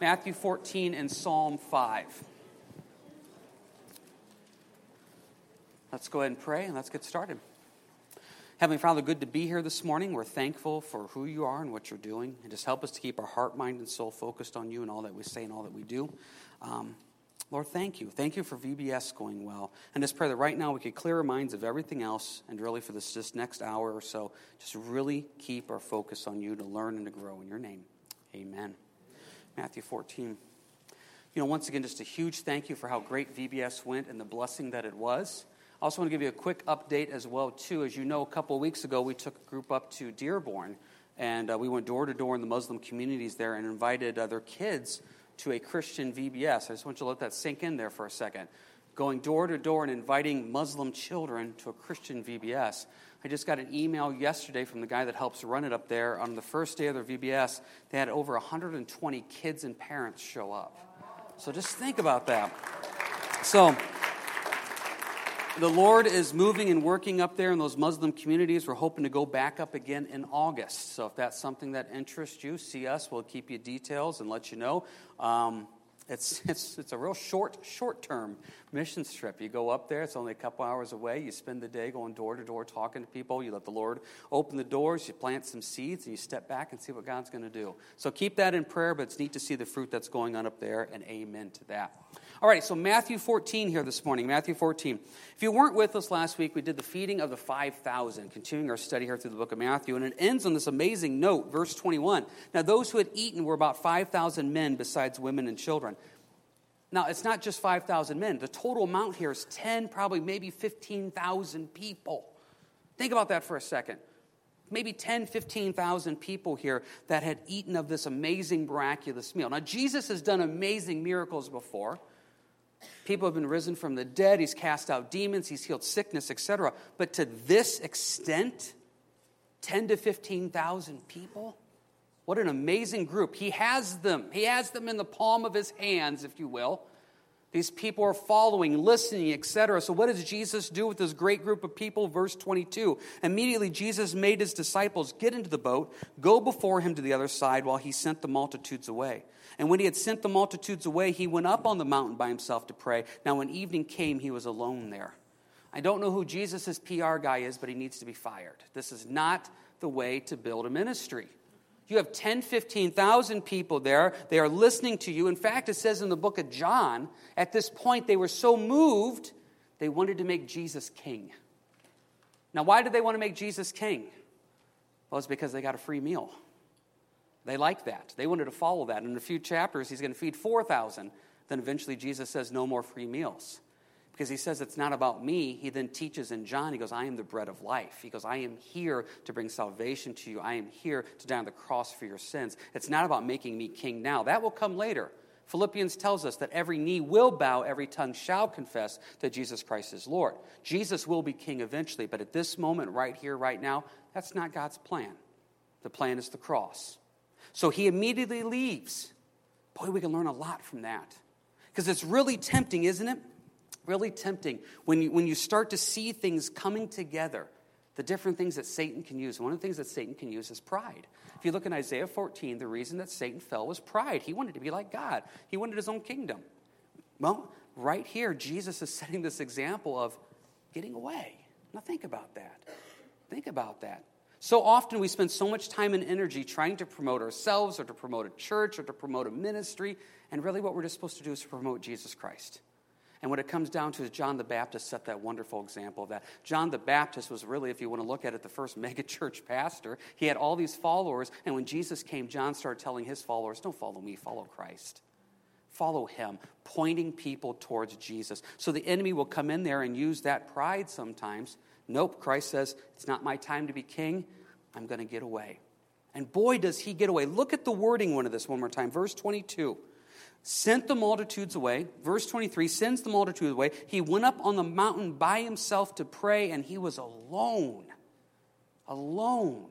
Matthew 14 and Psalm 5. Let's go ahead and pray and let's get started. Heavenly Father, good to be here this morning. We're thankful for who you are and what you're doing. And just help us to keep our heart, mind, and soul focused on you and all that we say and all that we do. Um, Lord, thank you. Thank you for VBS going well. And just pray that right now we could clear our minds of everything else and really for this just next hour or so, just really keep our focus on you to learn and to grow in your name. Amen. Matthew 14. You know, once again, just a huge thank you for how great VBS went and the blessing that it was. I also want to give you a quick update as well, too. As you know, a couple weeks ago, we took a group up to Dearborn, and uh, we went door to door in the Muslim communities there and invited uh, their kids to a Christian VBS. I just want you to let that sink in there for a second. Going door to door and inviting Muslim children to a Christian VBS. I just got an email yesterday from the guy that helps run it up there. On the first day of their VBS, they had over 120 kids and parents show up. So just think about that. So, the Lord is moving and working up there in those Muslim communities. We're hoping to go back up again in August. So if that's something that interests you, see us. We'll keep you details and let you know. Um, it's, it's, it's a real short, short term mission trip. You go up there, it's only a couple hours away. You spend the day going door to door talking to people. You let the Lord open the doors, you plant some seeds, and you step back and see what God's going to do. So keep that in prayer, but it's neat to see the fruit that's going on up there, and amen to that. All right, so Matthew 14 here this morning. Matthew 14. If you weren't with us last week, we did the feeding of the 5,000, continuing our study here through the book of Matthew. And it ends on this amazing note, verse 21. Now, those who had eaten were about 5,000 men besides women and children. Now, it's not just 5,000 men. The total amount here is 10, probably maybe 15,000 people. Think about that for a second. Maybe 10, 15,000 people here that had eaten of this amazing, miraculous meal. Now, Jesus has done amazing miracles before. People have been risen from the dead. He's cast out demons. He's healed sickness, etc. But to this extent, 10 to 15,000 people? What an amazing group. He has them. He has them in the palm of his hands, if you will. These people are following, listening, etc. So, what does Jesus do with this great group of people? Verse 22. Immediately, Jesus made his disciples get into the boat, go before him to the other side while he sent the multitudes away. And when he had sent the multitudes away, he went up on the mountain by himself to pray. Now, when evening came, he was alone there. I don't know who Jesus' PR guy is, but he needs to be fired. This is not the way to build a ministry. You have 10, 15,000 people there. They are listening to you. In fact, it says in the book of John, at this point, they were so moved, they wanted to make Jesus king. Now, why did they want to make Jesus king? Well, it's because they got a free meal. They liked that. They wanted to follow that. In a few chapters, he's going to feed 4,000. Then eventually, Jesus says, No more free meals. Because he says it's not about me. He then teaches in John, he goes, I am the bread of life. He goes, I am here to bring salvation to you. I am here to die on the cross for your sins. It's not about making me king now. That will come later. Philippians tells us that every knee will bow, every tongue shall confess that Jesus Christ is Lord. Jesus will be king eventually, but at this moment, right here, right now, that's not God's plan. The plan is the cross. So he immediately leaves. Boy, we can learn a lot from that. Because it's really tempting, isn't it? Really tempting when you, when you start to see things coming together, the different things that Satan can use. One of the things that Satan can use is pride. If you look in Isaiah 14, the reason that Satan fell was pride. He wanted to be like God, he wanted his own kingdom. Well, right here, Jesus is setting this example of getting away. Now, think about that. Think about that. So often we spend so much time and energy trying to promote ourselves or to promote a church or to promote a ministry, and really what we're just supposed to do is to promote Jesus Christ. And what it comes down to is John the Baptist set that wonderful example of that. John the Baptist was really, if you want to look at it, the first megachurch pastor. He had all these followers, and when Jesus came, John started telling his followers, Don't follow me, follow Christ. Follow him, pointing people towards Jesus. So the enemy will come in there and use that pride sometimes Nope, Christ says, It's not my time to be king. I'm going to get away. And boy, does he get away. Look at the wording one of this one more time. Verse 22 sent the multitudes away. Verse 23 sends the multitudes away. He went up on the mountain by himself to pray, and he was alone. Alone.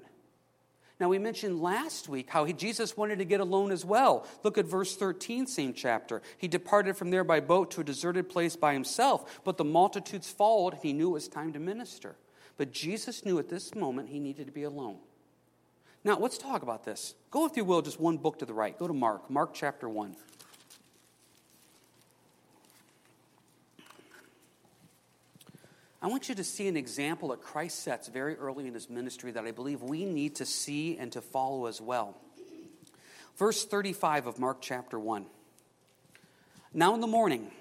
Now, we mentioned last week how he, Jesus wanted to get alone as well. Look at verse 13, same chapter. He departed from there by boat to a deserted place by himself, but the multitudes followed, and he knew it was time to minister. But Jesus knew at this moment he needed to be alone. Now, let's talk about this. Go, if you will, just one book to the right. Go to Mark, Mark chapter 1. I want you to see an example that Christ sets very early in his ministry that I believe we need to see and to follow as well. Verse 35 of Mark chapter 1. Now in the morning,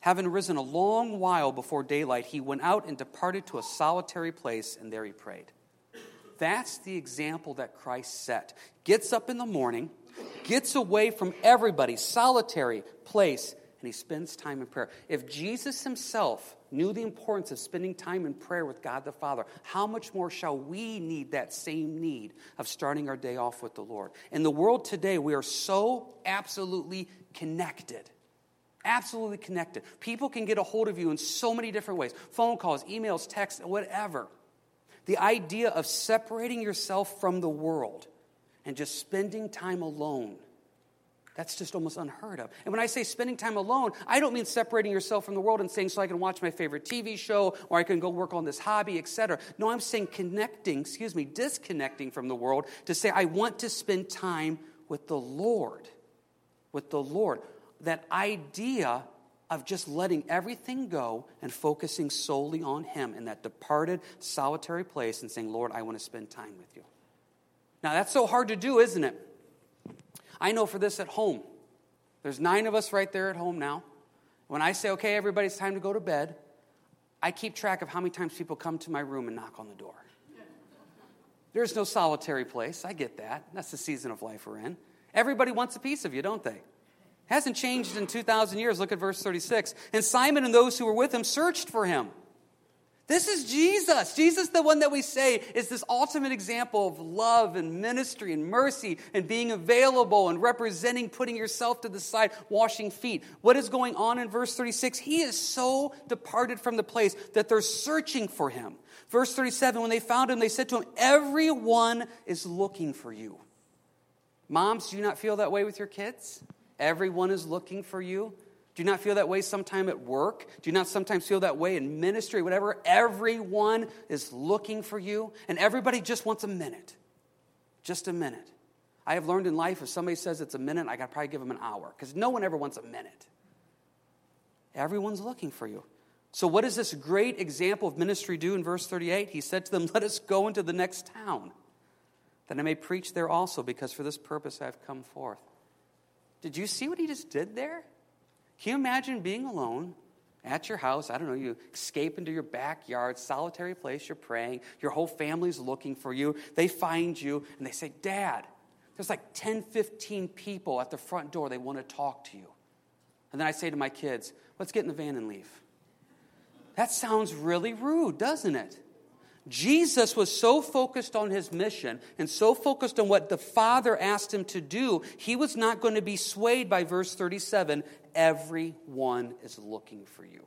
having risen a long while before daylight, he went out and departed to a solitary place, and there he prayed. That's the example that Christ set. Gets up in the morning, gets away from everybody, solitary place, and he spends time in prayer. If Jesus himself knew the importance of spending time in prayer with God the Father, how much more shall we need that same need of starting our day off with the Lord? In the world today, we are so absolutely connected. Absolutely connected. People can get a hold of you in so many different ways phone calls, emails, texts, whatever. The idea of separating yourself from the world and just spending time alone. That's just almost unheard of. And when I say spending time alone, I don't mean separating yourself from the world and saying, so I can watch my favorite TV show or I can go work on this hobby, etc. No, I'm saying connecting, excuse me, disconnecting from the world to say, I want to spend time with the Lord. With the Lord. That idea of just letting everything go and focusing solely on Him in that departed, solitary place and saying, Lord, I want to spend time with you. Now, that's so hard to do, isn't it? I know for this at home. There's nine of us right there at home now. When I say, okay, everybody, it's time to go to bed, I keep track of how many times people come to my room and knock on the door. There's no solitary place. I get that. That's the season of life we're in. Everybody wants a piece of you, don't they? Hasn't changed in 2,000 years. Look at verse 36. And Simon and those who were with him searched for him. This is Jesus. Jesus, the one that we say is this ultimate example of love and ministry and mercy and being available and representing, putting yourself to the side, washing feet. What is going on in verse 36? He is so departed from the place that they're searching for him. Verse 37 when they found him, they said to him, Everyone is looking for you. Moms, do you not feel that way with your kids? Everyone is looking for you. Do you not feel that way sometime at work? Do you not sometimes feel that way in ministry, whatever? Everyone is looking for you, and everybody just wants a minute. Just a minute. I have learned in life if somebody says it's a minute, I got to probably give them an hour because no one ever wants a minute. Everyone's looking for you. So, what does this great example of ministry do in verse 38? He said to them, Let us go into the next town, that I may preach there also, because for this purpose I have come forth. Did you see what he just did there? Can you imagine being alone at your house? I don't know, you escape into your backyard, solitary place, you're praying, your whole family's looking for you. They find you and they say, Dad, there's like 10, 15 people at the front door. They want to talk to you. And then I say to my kids, Let's get in the van and leave. That sounds really rude, doesn't it? Jesus was so focused on his mission and so focused on what the Father asked him to do, he was not going to be swayed by verse 37 everyone is looking for you.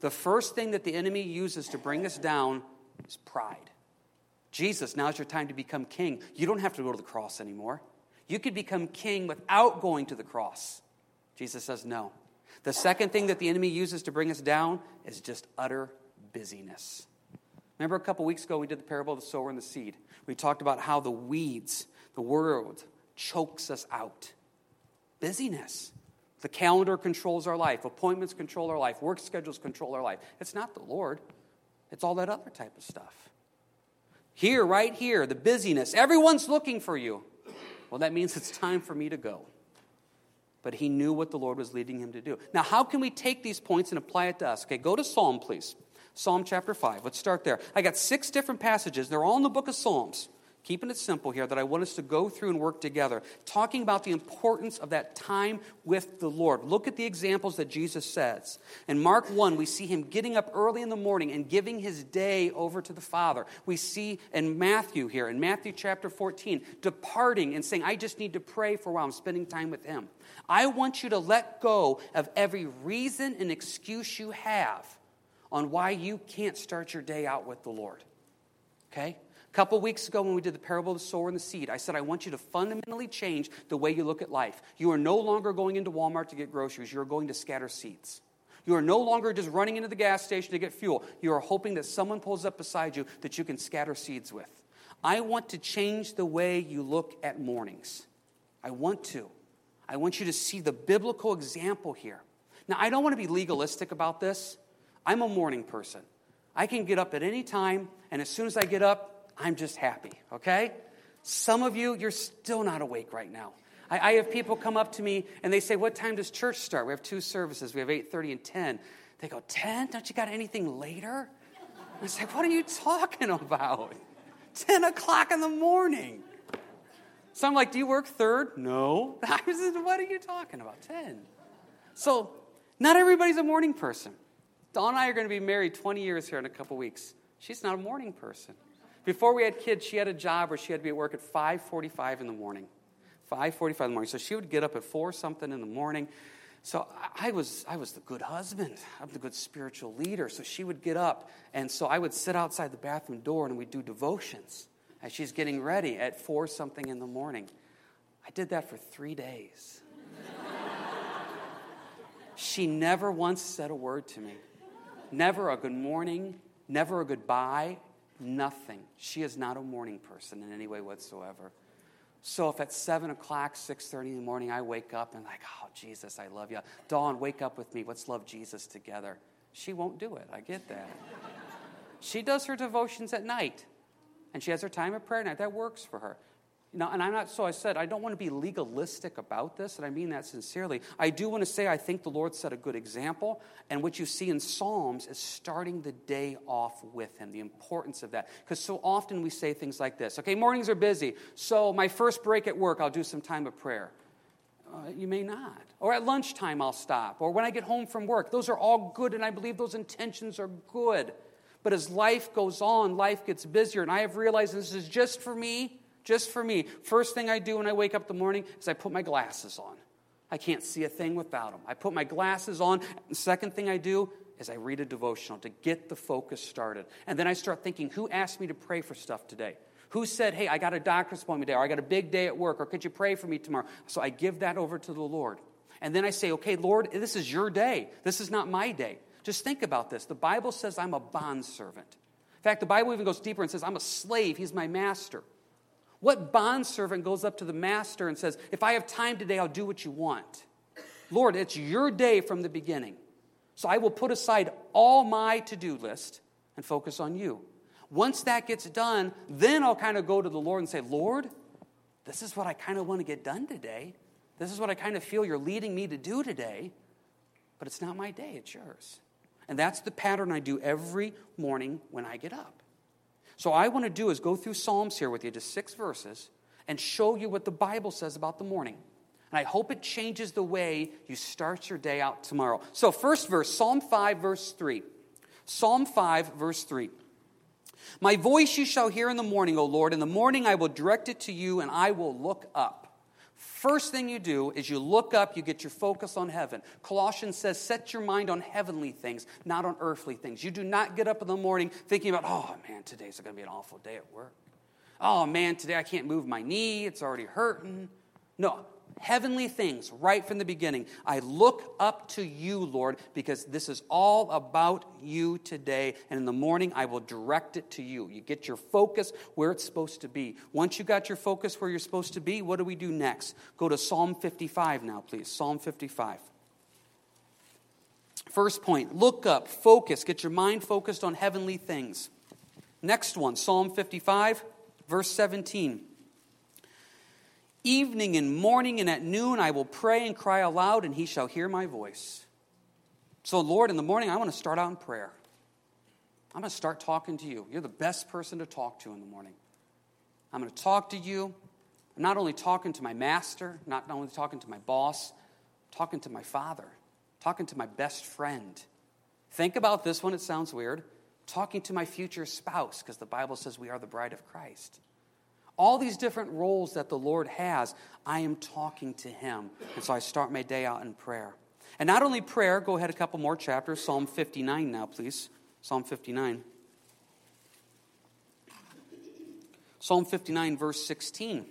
The first thing that the enemy uses to bring us down is pride. Jesus, now's your time to become king. You don't have to go to the cross anymore. You could become king without going to the cross. Jesus says no. The second thing that the enemy uses to bring us down is just utter busyness. Remember a couple weeks ago we did the parable of the sower and the seed. We talked about how the weeds, the world, chokes us out. Busyness. The calendar controls our life, appointments control our life, work schedules control our life. It's not the Lord, it's all that other type of stuff. Here, right here, the busyness. Everyone's looking for you. Well, that means it's time for me to go. But he knew what the Lord was leading him to do. Now, how can we take these points and apply it to us? Okay, go to Psalm, please. Psalm chapter 5. Let's start there. I got six different passages. They're all in the book of Psalms. Keeping it simple here, that I want us to go through and work together, talking about the importance of that time with the Lord. Look at the examples that Jesus says. In Mark 1, we see him getting up early in the morning and giving his day over to the Father. We see in Matthew here, in Matthew chapter 14, departing and saying, I just need to pray for a while. I'm spending time with him. I want you to let go of every reason and excuse you have on why you can't start your day out with the Lord. Okay? A couple weeks ago, when we did the parable of the sower and the seed, I said, I want you to fundamentally change the way you look at life. You are no longer going into Walmart to get groceries, you're going to scatter seeds. You are no longer just running into the gas station to get fuel. You are hoping that someone pulls up beside you that you can scatter seeds with. I want to change the way you look at mornings. I want to. I want you to see the biblical example here. Now, I don't want to be legalistic about this. I'm a morning person. I can get up at any time, and as soon as I get up, I'm just happy, okay? Some of you, you're still not awake right now. I, I have people come up to me and they say, What time does church start? We have two services. We have 8:30 and 10. They go, 10? Don't you got anything later? I say, What are you talking about? 10 o'clock in the morning. So I'm like, Do you work third? No. I said, What are you talking about? 10. So, not everybody's a morning person. Dawn and I are going to be married 20 years here in a couple weeks. She's not a morning person. Before we had kids, she had a job where she had to be at work at 5:45 in the morning. 5:45 in the morning. So she would get up at 4 something in the morning. So I was, I was the good husband. I'm the good spiritual leader. So she would get up, and so I would sit outside the bathroom door and we'd do devotions as she's getting ready at 4 something in the morning. I did that for three days. she never once said a word to me. Never a good morning, never a goodbye, Nothing. She is not a morning person in any way whatsoever. So if at 7 o'clock, 6.30 in the morning, I wake up and like, oh, Jesus, I love you. Dawn, wake up with me. Let's love Jesus together. She won't do it. I get that. she does her devotions at night. And she has her time of prayer night. That works for her. You know, and I'm not, so I said, I don't want to be legalistic about this, and I mean that sincerely. I do want to say I think the Lord set a good example, and what you see in Psalms is starting the day off with Him, the importance of that. Because so often we say things like this okay, mornings are busy, so my first break at work, I'll do some time of prayer. Uh, you may not. Or at lunchtime, I'll stop. Or when I get home from work. Those are all good, and I believe those intentions are good. But as life goes on, life gets busier, and I have realized this is just for me just for me. First thing I do when I wake up the morning is I put my glasses on. I can't see a thing without them. I put my glasses on. The second thing I do is I read a devotional to get the focus started. And then I start thinking, who asked me to pray for stuff today? Who said, hey, I got a doctor's appointment today, or I got a big day at work, or could you pray for me tomorrow? So I give that over to the Lord. And then I say, okay, Lord, this is your day. This is not my day. Just think about this. The Bible says I'm a bondservant. In fact, the Bible even goes deeper and says, I'm a slave. He's my master. What bondservant goes up to the master and says, If I have time today, I'll do what you want? Lord, it's your day from the beginning. So I will put aside all my to do list and focus on you. Once that gets done, then I'll kind of go to the Lord and say, Lord, this is what I kind of want to get done today. This is what I kind of feel you're leading me to do today. But it's not my day, it's yours. And that's the pattern I do every morning when I get up. So, I want to do is go through Psalms here with you, just six verses, and show you what the Bible says about the morning. And I hope it changes the way you start your day out tomorrow. So, first verse, Psalm 5, verse 3. Psalm 5, verse 3. My voice you shall hear in the morning, O Lord. In the morning I will direct it to you, and I will look up. First thing you do is you look up, you get your focus on heaven. Colossians says, set your mind on heavenly things, not on earthly things. You do not get up in the morning thinking about, oh man, today's going to be an awful day at work. Oh man, today I can't move my knee, it's already hurting. No, heavenly things right from the beginning. I look up to you, Lord, because this is all about you today. And in the morning, I will direct it to you. You get your focus where it's supposed to be. Once you got your focus where you're supposed to be, what do we do next? Go to Psalm 55 now, please. Psalm 55. First point look up, focus, get your mind focused on heavenly things. Next one, Psalm 55, verse 17. Evening and morning and at noon I will pray and cry aloud, and he shall hear my voice. So, Lord, in the morning I want to start out in prayer. I'm going to start talking to you. You're the best person to talk to in the morning. I'm going to talk to you. I'm not only talking to my master, not only talking to my boss, I'm talking to my father, talking to my best friend. Think about this one, it sounds weird. Talking to my future spouse, because the Bible says we are the bride of Christ. All these different roles that the Lord has, I am talking to Him. And so I start my day out in prayer. And not only prayer, go ahead a couple more chapters. Psalm 59 now, please. Psalm 59. Psalm 59, verse 16.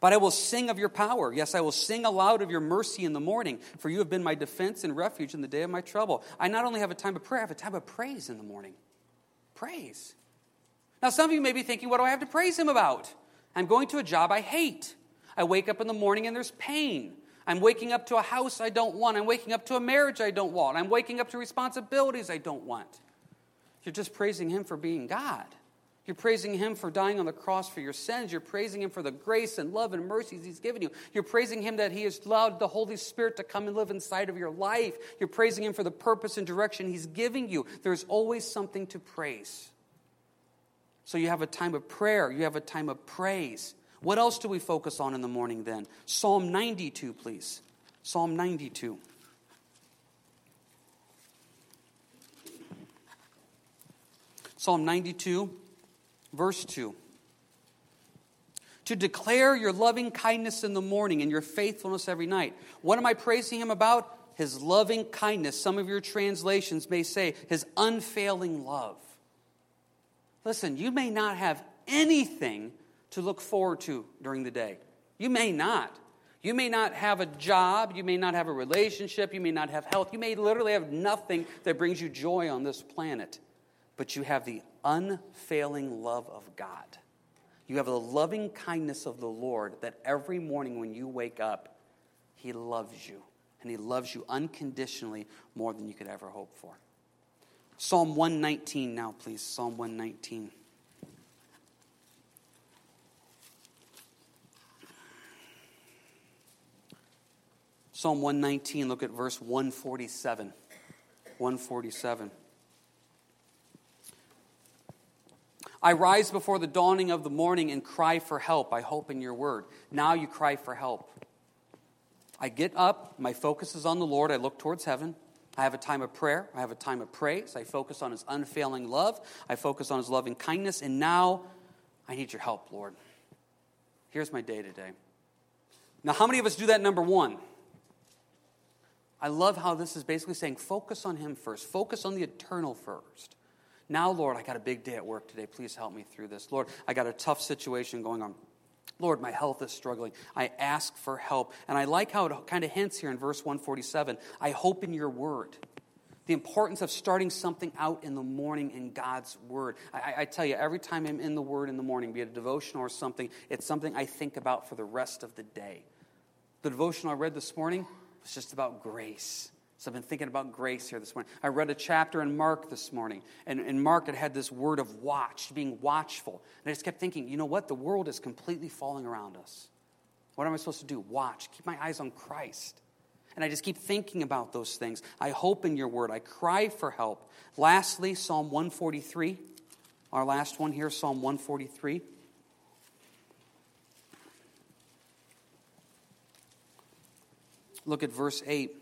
But I will sing of your power. Yes, I will sing aloud of your mercy in the morning, for you have been my defense and refuge in the day of my trouble. I not only have a time of prayer, I have a time of praise in the morning. Praise. Now, some of you may be thinking, what do I have to praise Him about? I'm going to a job I hate. I wake up in the morning and there's pain. I'm waking up to a house I don't want. I'm waking up to a marriage I don't want. I'm waking up to responsibilities I don't want. You're just praising Him for being God. You're praising Him for dying on the cross for your sins. You're praising Him for the grace and love and mercies He's given you. You're praising Him that He has allowed the Holy Spirit to come and live inside of your life. You're praising Him for the purpose and direction He's giving you. There's always something to praise. So you have a time of prayer, you have a time of praise. What else do we focus on in the morning then? Psalm 92, please. Psalm 92. Psalm 92 Verse 2 To declare your loving kindness in the morning and your faithfulness every night. What am I praising him about? His loving kindness. Some of your translations may say his unfailing love. Listen, you may not have anything to look forward to during the day. You may not. You may not have a job. You may not have a relationship. You may not have health. You may literally have nothing that brings you joy on this planet. But you have the unfailing love of God. You have the loving kindness of the Lord that every morning when you wake up, He loves you. And He loves you unconditionally more than you could ever hope for. Psalm 119 now, please. Psalm 119. Psalm 119, look at verse 147. 147. I rise before the dawning of the morning and cry for help. I hope in your word. Now you cry for help. I get up, my focus is on the Lord. I look towards heaven. I have a time of prayer. I have a time of praise. I focus on his unfailing love. I focus on his loving kindness. And now I need your help, Lord. Here's my day today. Now, how many of us do that number one? I love how this is basically saying focus on him first, focus on the eternal first. Now, Lord, I got a big day at work today. Please help me through this. Lord, I got a tough situation going on. Lord, my health is struggling. I ask for help. And I like how it kind of hints here in verse 147 I hope in your word. The importance of starting something out in the morning in God's word. I, I tell you, every time I'm in the word in the morning, be it a devotion or something, it's something I think about for the rest of the day. The devotion I read this morning was just about grace. So I've been thinking about grace here this morning. I read a chapter in Mark this morning, and in Mark it had this word of watch, being watchful. And I just kept thinking, you know what? The world is completely falling around us. What am I supposed to do? Watch. Keep my eyes on Christ. And I just keep thinking about those things. I hope in your word. I cry for help. Lastly, Psalm 143. Our last one here, Psalm 143. Look at verse 8.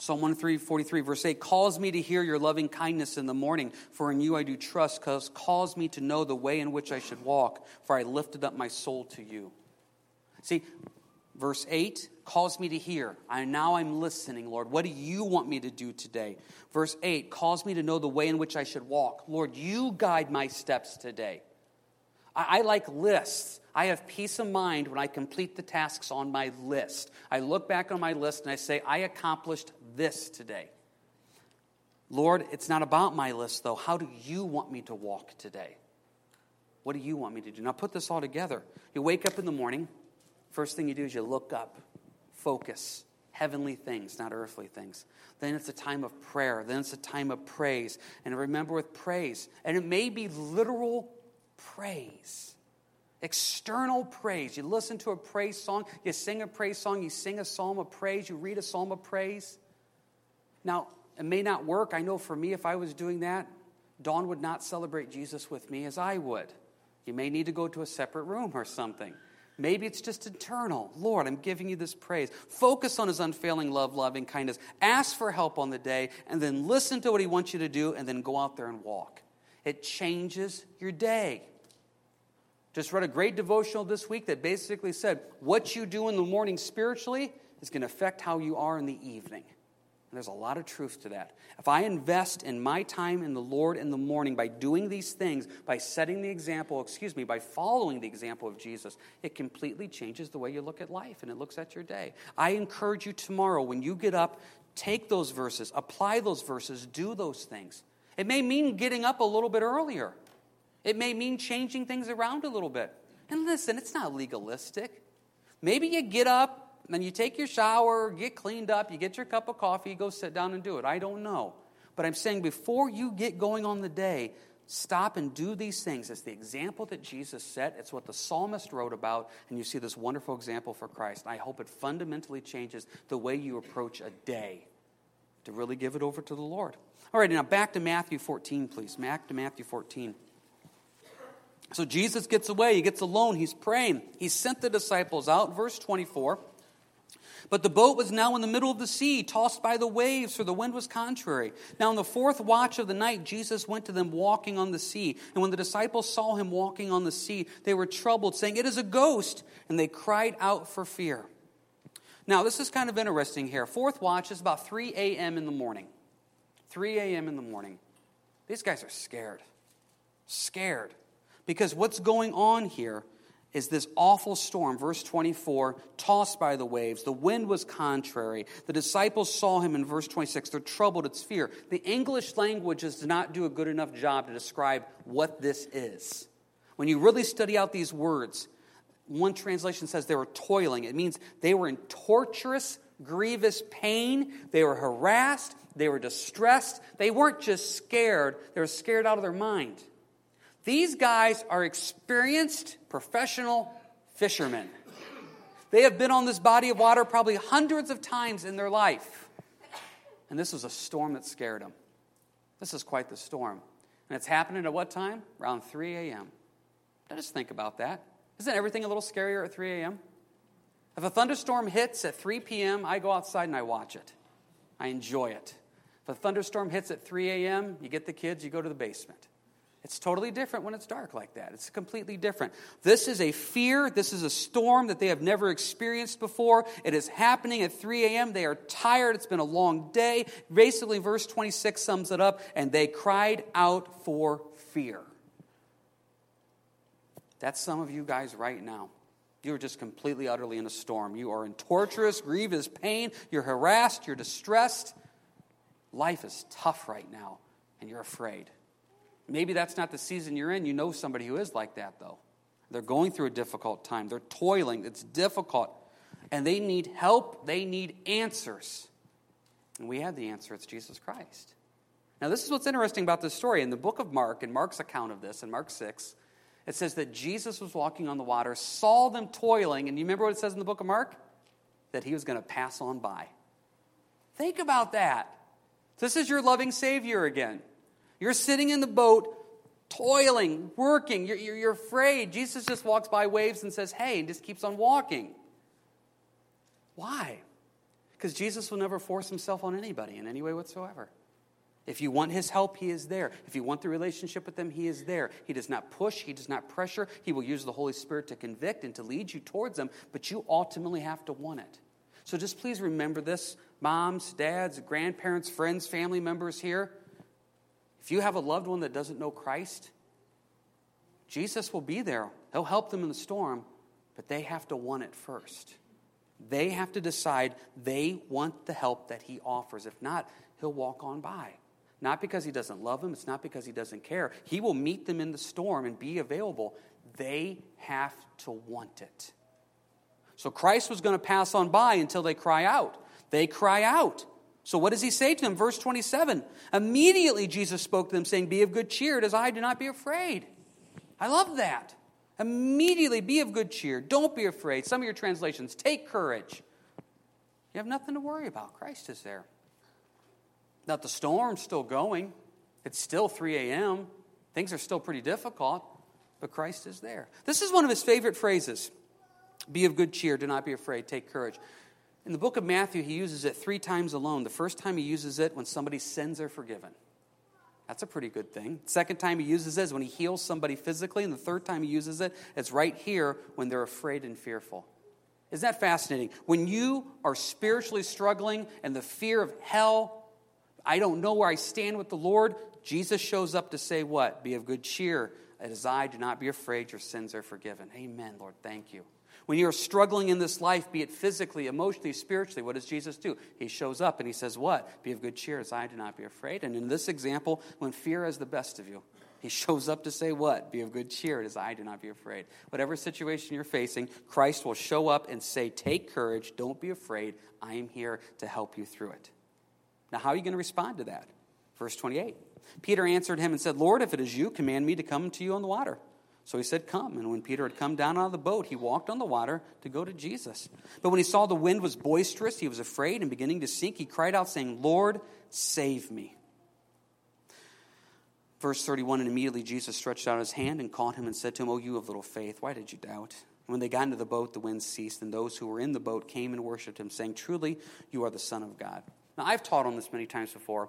Psalm 143, verse 8 calls me to hear your loving kindness in the morning, for in you I do trust, because calls me to know the way in which I should walk, for I lifted up my soul to you. See, verse 8 calls me to hear. I, now I'm listening, Lord. What do you want me to do today? Verse 8 calls me to know the way in which I should walk. Lord, you guide my steps today. I, like lists. I have peace of mind when I complete the tasks on my list. I look back on my list and I say, I accomplished this today. Lord, it's not about my list, though. How do you want me to walk today? What do you want me to do? Now, put this all together. You wake up in the morning, first thing you do is you look up, focus, heavenly things, not earthly things. Then it's a time of prayer. Then it's a time of praise. And remember with praise, and it may be literal praise. External praise. You listen to a praise song, you sing a praise song, you sing a psalm of praise, you read a psalm of praise. Now, it may not work. I know for me, if I was doing that, Dawn would not celebrate Jesus with me as I would. You may need to go to a separate room or something. Maybe it's just internal. Lord, I'm giving you this praise. Focus on his unfailing love, loving kindness. Ask for help on the day, and then listen to what he wants you to do, and then go out there and walk. It changes your day. Just read a great devotional this week that basically said what you do in the morning spiritually is going to affect how you are in the evening. And there's a lot of truth to that. If I invest in my time in the Lord in the morning by doing these things, by setting the example, excuse me, by following the example of Jesus, it completely changes the way you look at life and it looks at your day. I encourage you tomorrow when you get up, take those verses, apply those verses, do those things. It may mean getting up a little bit earlier. It may mean changing things around a little bit. And listen, it's not legalistic. Maybe you get up, then you take your shower, get cleaned up, you get your cup of coffee, go sit down and do it. I don't know. But I'm saying before you get going on the day, stop and do these things. It's the example that Jesus set, it's what the psalmist wrote about, and you see this wonderful example for Christ. I hope it fundamentally changes the way you approach a day to really give it over to the Lord. All right, now back to Matthew 14, please. Back to Matthew 14. So Jesus gets away, he gets alone, he's praying. He sent the disciples out, verse 24. But the boat was now in the middle of the sea, tossed by the waves, for the wind was contrary. Now, in the fourth watch of the night, Jesus went to them walking on the sea. And when the disciples saw him walking on the sea, they were troubled, saying, It is a ghost. And they cried out for fear. Now, this is kind of interesting here. Fourth watch is about 3 a.m. in the morning. 3 a.m. in the morning. These guys are scared. Scared. Because what's going on here is this awful storm, verse 24, tossed by the waves. The wind was contrary. The disciples saw him in verse 26. They're troubled, it's fear. The English language does not do a good enough job to describe what this is. When you really study out these words, one translation says they were toiling. It means they were in torturous, grievous pain. They were harassed. They were distressed. They weren't just scared, they were scared out of their mind. These guys are experienced professional fishermen. They have been on this body of water probably hundreds of times in their life. And this was a storm that scared them. This is quite the storm. And it's happening at what time? Around 3 a.m. Now just think about that. Isn't everything a little scarier at 3 a.m.? If a thunderstorm hits at 3 p.m., I go outside and I watch it. I enjoy it. If a thunderstorm hits at 3 a.m., you get the kids, you go to the basement. It's totally different when it's dark like that. It's completely different. This is a fear. This is a storm that they have never experienced before. It is happening at 3 a.m. They are tired. It's been a long day. Basically, verse 26 sums it up and they cried out for fear. That's some of you guys right now. You are just completely, utterly in a storm. You are in torturous, grievous pain. You're harassed. You're distressed. Life is tough right now, and you're afraid. Maybe that's not the season you're in. You know somebody who is like that, though. They're going through a difficult time, they're toiling, it's difficult, and they need help, they need answers. And we have the answer it's Jesus Christ. Now, this is what's interesting about this story. In the book of Mark, in Mark's account of this, in Mark 6, it says that Jesus was walking on the water, saw them toiling, and you remember what it says in the book of Mark? That he was going to pass on by. Think about that. This is your loving Savior again. You're sitting in the boat, toiling, working. You're, you're, you're, afraid. Jesus just walks by waves and says, hey, and just keeps on walking. Why? Because Jesus will never force himself on anybody in any way whatsoever. If you want his help, he is there. If you want the relationship with him, he is there. He does not push, he does not pressure. He will use the Holy Spirit to convict and to lead you towards them, but you ultimately have to want it. So just please remember this moms, dads, grandparents, friends, family members here. If you have a loved one that doesn't know Christ, Jesus will be there. He'll help them in the storm, but they have to want it first. They have to decide they want the help that He offers. If not, He'll walk on by. Not because He doesn't love them, it's not because He doesn't care. He will meet them in the storm and be available. They have to want it. So Christ was going to pass on by until they cry out. They cry out. So what does he say to them? Verse 27. Immediately Jesus spoke to them, saying, Be of good cheer, as I do not be afraid. I love that. Immediately be of good cheer. Don't be afraid. Some of your translations, take courage. You have nothing to worry about. Christ is there. Now, the storm's still going. It's still 3 a.m. Things are still pretty difficult, but Christ is there. This is one of his favorite phrases Be of good cheer. Do not be afraid. Take courage. In the book of Matthew, he uses it three times alone. The first time he uses it when somebody's sins are forgiven. That's a pretty good thing. Second time he uses it is when he heals somebody physically. And the third time he uses it, it's right here when they're afraid and fearful. Isn't that fascinating? When you are spiritually struggling and the fear of hell, I don't know where I stand with the Lord, Jesus shows up to say, What? Be of good cheer. As I do not be afraid, your sins are forgiven. Amen, Lord. Thank you. When you're struggling in this life, be it physically, emotionally, spiritually, what does Jesus do? He shows up and he says, What? Be of good cheer, as I do not be afraid. And in this example, when fear has the best of you, he shows up to say, What? Be of good cheer, as I do not be afraid. Whatever situation you're facing, Christ will show up and say, Take courage, don't be afraid. I am here to help you through it. Now, how are you going to respond to that? Verse 28. Peter answered him and said, Lord, if it is you, command me to come to you on the water. So he said, Come. And when Peter had come down out of the boat, he walked on the water to go to Jesus. But when he saw the wind was boisterous, he was afraid, and beginning to sink, he cried out, saying, Lord, save me. Verse 31 And immediately Jesus stretched out his hand and caught him and said to him, O you of little faith, why did you doubt? And when they got into the boat, the wind ceased, and those who were in the boat came and worshipped him, saying, Truly, you are the Son of God. Now, I've taught on this many times before,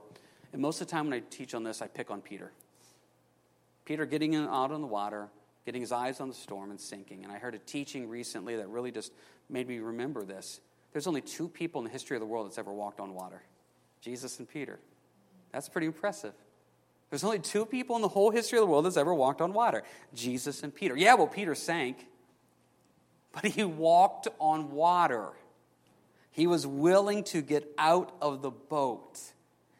and most of the time when I teach on this, I pick on Peter. Peter getting out on the water, getting his eyes on the storm and sinking. And I heard a teaching recently that really just made me remember this. There's only two people in the history of the world that's ever walked on water Jesus and Peter. That's pretty impressive. There's only two people in the whole history of the world that's ever walked on water Jesus and Peter. Yeah, well, Peter sank, but he walked on water. He was willing to get out of the boat.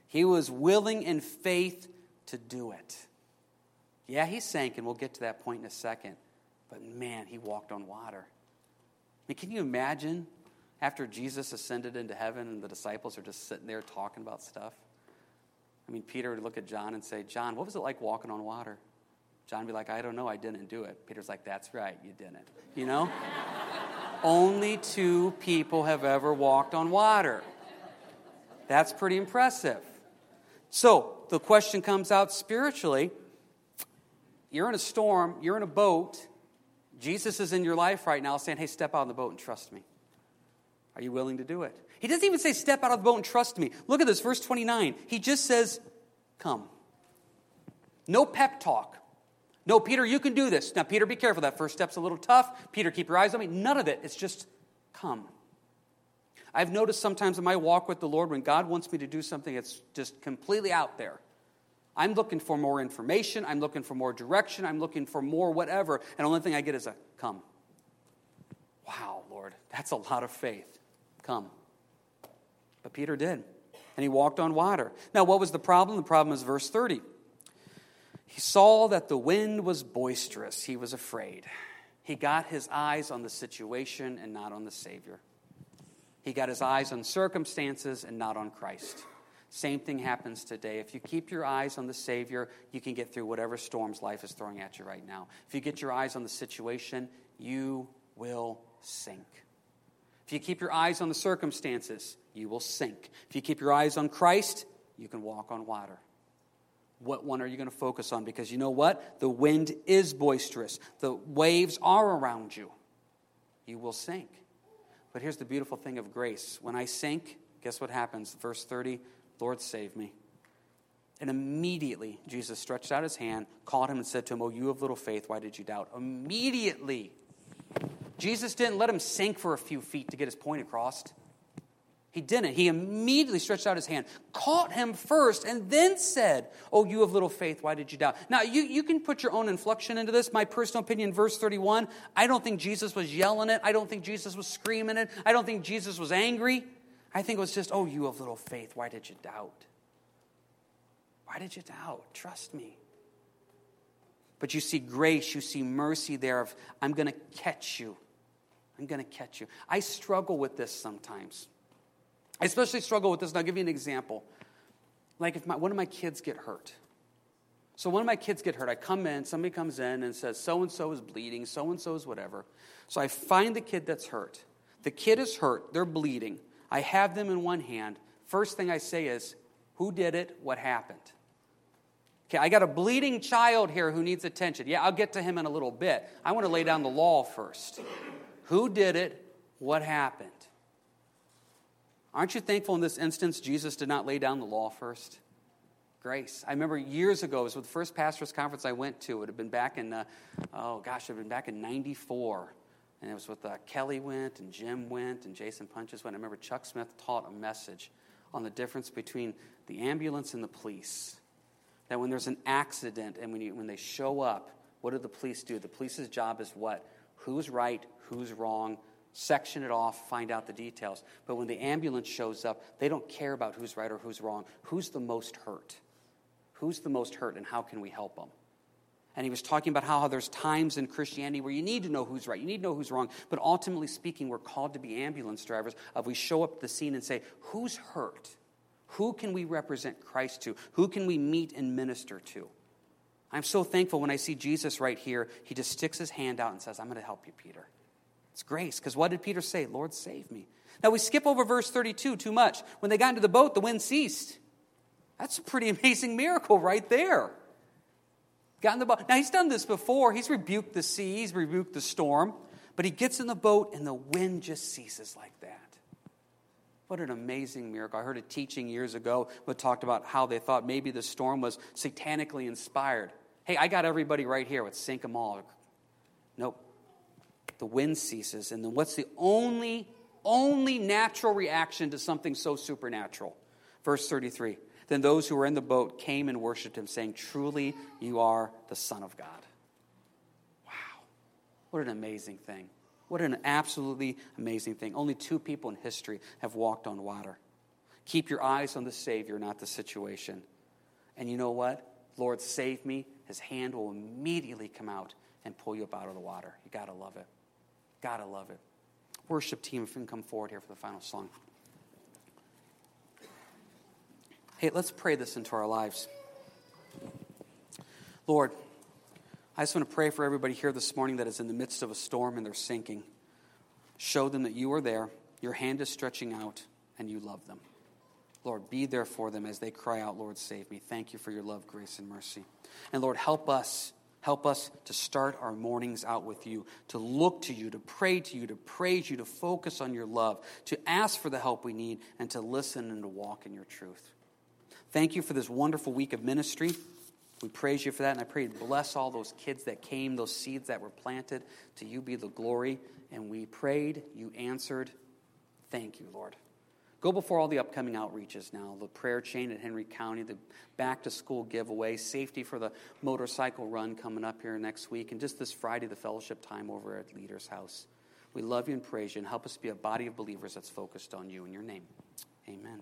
He was willing in faith to do it. Yeah, he sank, and we'll get to that point in a second. But man, he walked on water. I mean, can you imagine after Jesus ascended into heaven and the disciples are just sitting there talking about stuff? I mean, Peter would look at John and say, John, what was it like walking on water? John would be like, I don't know, I didn't do it. Peter's like, That's right, you didn't. You know? Only two people have ever walked on water. That's pretty impressive. So the question comes out spiritually you're in a storm, you're in a boat. Jesus is in your life right now saying, Hey, step out of the boat and trust me. Are you willing to do it? He doesn't even say, Step out of the boat and trust me. Look at this, verse 29. He just says, Come. No pep talk. No, Peter, you can do this. Now, Peter, be careful. That first step's a little tough. Peter, keep your eyes on me. None of it. It's just come. I've noticed sometimes in my walk with the Lord when God wants me to do something it's just completely out there, I'm looking for more information. I'm looking for more direction. I'm looking for more whatever. And the only thing I get is a come. Wow, Lord, that's a lot of faith. Come. But Peter did. And he walked on water. Now, what was the problem? The problem is verse 30. He saw that the wind was boisterous. He was afraid. He got his eyes on the situation and not on the Savior. He got his eyes on circumstances and not on Christ. Same thing happens today. If you keep your eyes on the Savior, you can get through whatever storms life is throwing at you right now. If you get your eyes on the situation, you will sink. If you keep your eyes on the circumstances, you will sink. If you keep your eyes on Christ, you can walk on water. What one are you going to focus on? Because you know what? The wind is boisterous, the waves are around you. You will sink. But here's the beautiful thing of grace. When I sink, guess what happens? Verse 30 Lord, save me. And immediately Jesus stretched out his hand, caught him, and said to him, Oh, you of little faith, why did you doubt? Immediately. Jesus didn't let him sink for a few feet to get his point across. He didn't. He immediately stretched out his hand, caught him first, and then said, Oh, you of little faith, why did you doubt? Now, you, you can put your own inflection into this. My personal opinion, verse 31, I don't think Jesus was yelling it. I don't think Jesus was screaming it. I don't think Jesus was angry. I think it was just, oh, you have little faith. Why did you doubt? Why did you doubt? Trust me. But you see grace, you see mercy there of, I'm going to catch you. I'm going to catch you. I struggle with this sometimes. I especially struggle with this, and I'll give you an example. Like if my, one of my kids get hurt. So one of my kids get hurt. I come in, somebody comes in and says, so and so is bleeding, so and so is whatever. So I find the kid that's hurt. The kid is hurt, they're bleeding. I have them in one hand. First thing I say is, Who did it? What happened? Okay, I got a bleeding child here who needs attention. Yeah, I'll get to him in a little bit. I want to lay down the law first. Who did it? What happened? Aren't you thankful in this instance Jesus did not lay down the law first? Grace. I remember years ago, it was the first pastor's conference I went to. It had been back in, uh, oh gosh, it had been back in 94. And it was with uh, Kelly went and Jim went and Jason Punches went. I remember Chuck Smith taught a message on the difference between the ambulance and the police. That when there's an accident and when, you, when they show up, what do the police do? The police's job is what? Who's right? who's wrong, section it off, find out the details. But when the ambulance shows up, they don't care about who's right or who's wrong. Who's the most hurt? Who's the most hurt, and how can we help them? And he was talking about how there's times in Christianity where you need to know who's right, you need to know who's wrong. But ultimately speaking, we're called to be ambulance drivers of we show up at the scene and say, who's hurt? Who can we represent Christ to? Who can we meet and minister to? I'm so thankful when I see Jesus right here. He just sticks his hand out and says, I'm going to help you, Peter. It's grace. Because what did Peter say? Lord, save me. Now we skip over verse 32 too much. When they got into the boat, the wind ceased. That's a pretty amazing miracle right there. Got in the boat. Now he's done this before. He's rebuked the sea, he's rebuked the storm, but he gets in the boat and the wind just ceases like that. What an amazing miracle. I heard a teaching years ago that talked about how they thought maybe the storm was satanically inspired. Hey, I got everybody right here. Let's sink them all. Nope. The wind ceases. And then what's the only, only natural reaction to something so supernatural? Verse 33. Then those who were in the boat came and worshiped him, saying, Truly, you are the Son of God. Wow. What an amazing thing. What an absolutely amazing thing. Only two people in history have walked on water. Keep your eyes on the Savior, not the situation. And you know what? Lord, save me. His hand will immediately come out and pull you up out of the water. You got to love it. Got to love it. Worship team, if you can come forward here for the final song. Hey, let's pray this into our lives. Lord, I just want to pray for everybody here this morning that is in the midst of a storm and they're sinking. Show them that you are there, your hand is stretching out, and you love them. Lord, be there for them as they cry out, Lord, save me. Thank you for your love, grace, and mercy. And Lord, help us. Help us to start our mornings out with you, to look to you, to pray to you, to praise you, to focus on your love, to ask for the help we need, and to listen and to walk in your truth. Thank you for this wonderful week of ministry. We praise you for that, and I pray you bless all those kids that came, those seeds that were planted. To you be the glory. And we prayed, you answered. Thank you, Lord. Go before all the upcoming outreaches now the prayer chain at Henry County, the back to school giveaway, safety for the motorcycle run coming up here next week, and just this Friday, the fellowship time over at Leader's House. We love you and praise you, and help us be a body of believers that's focused on you in your name. Amen.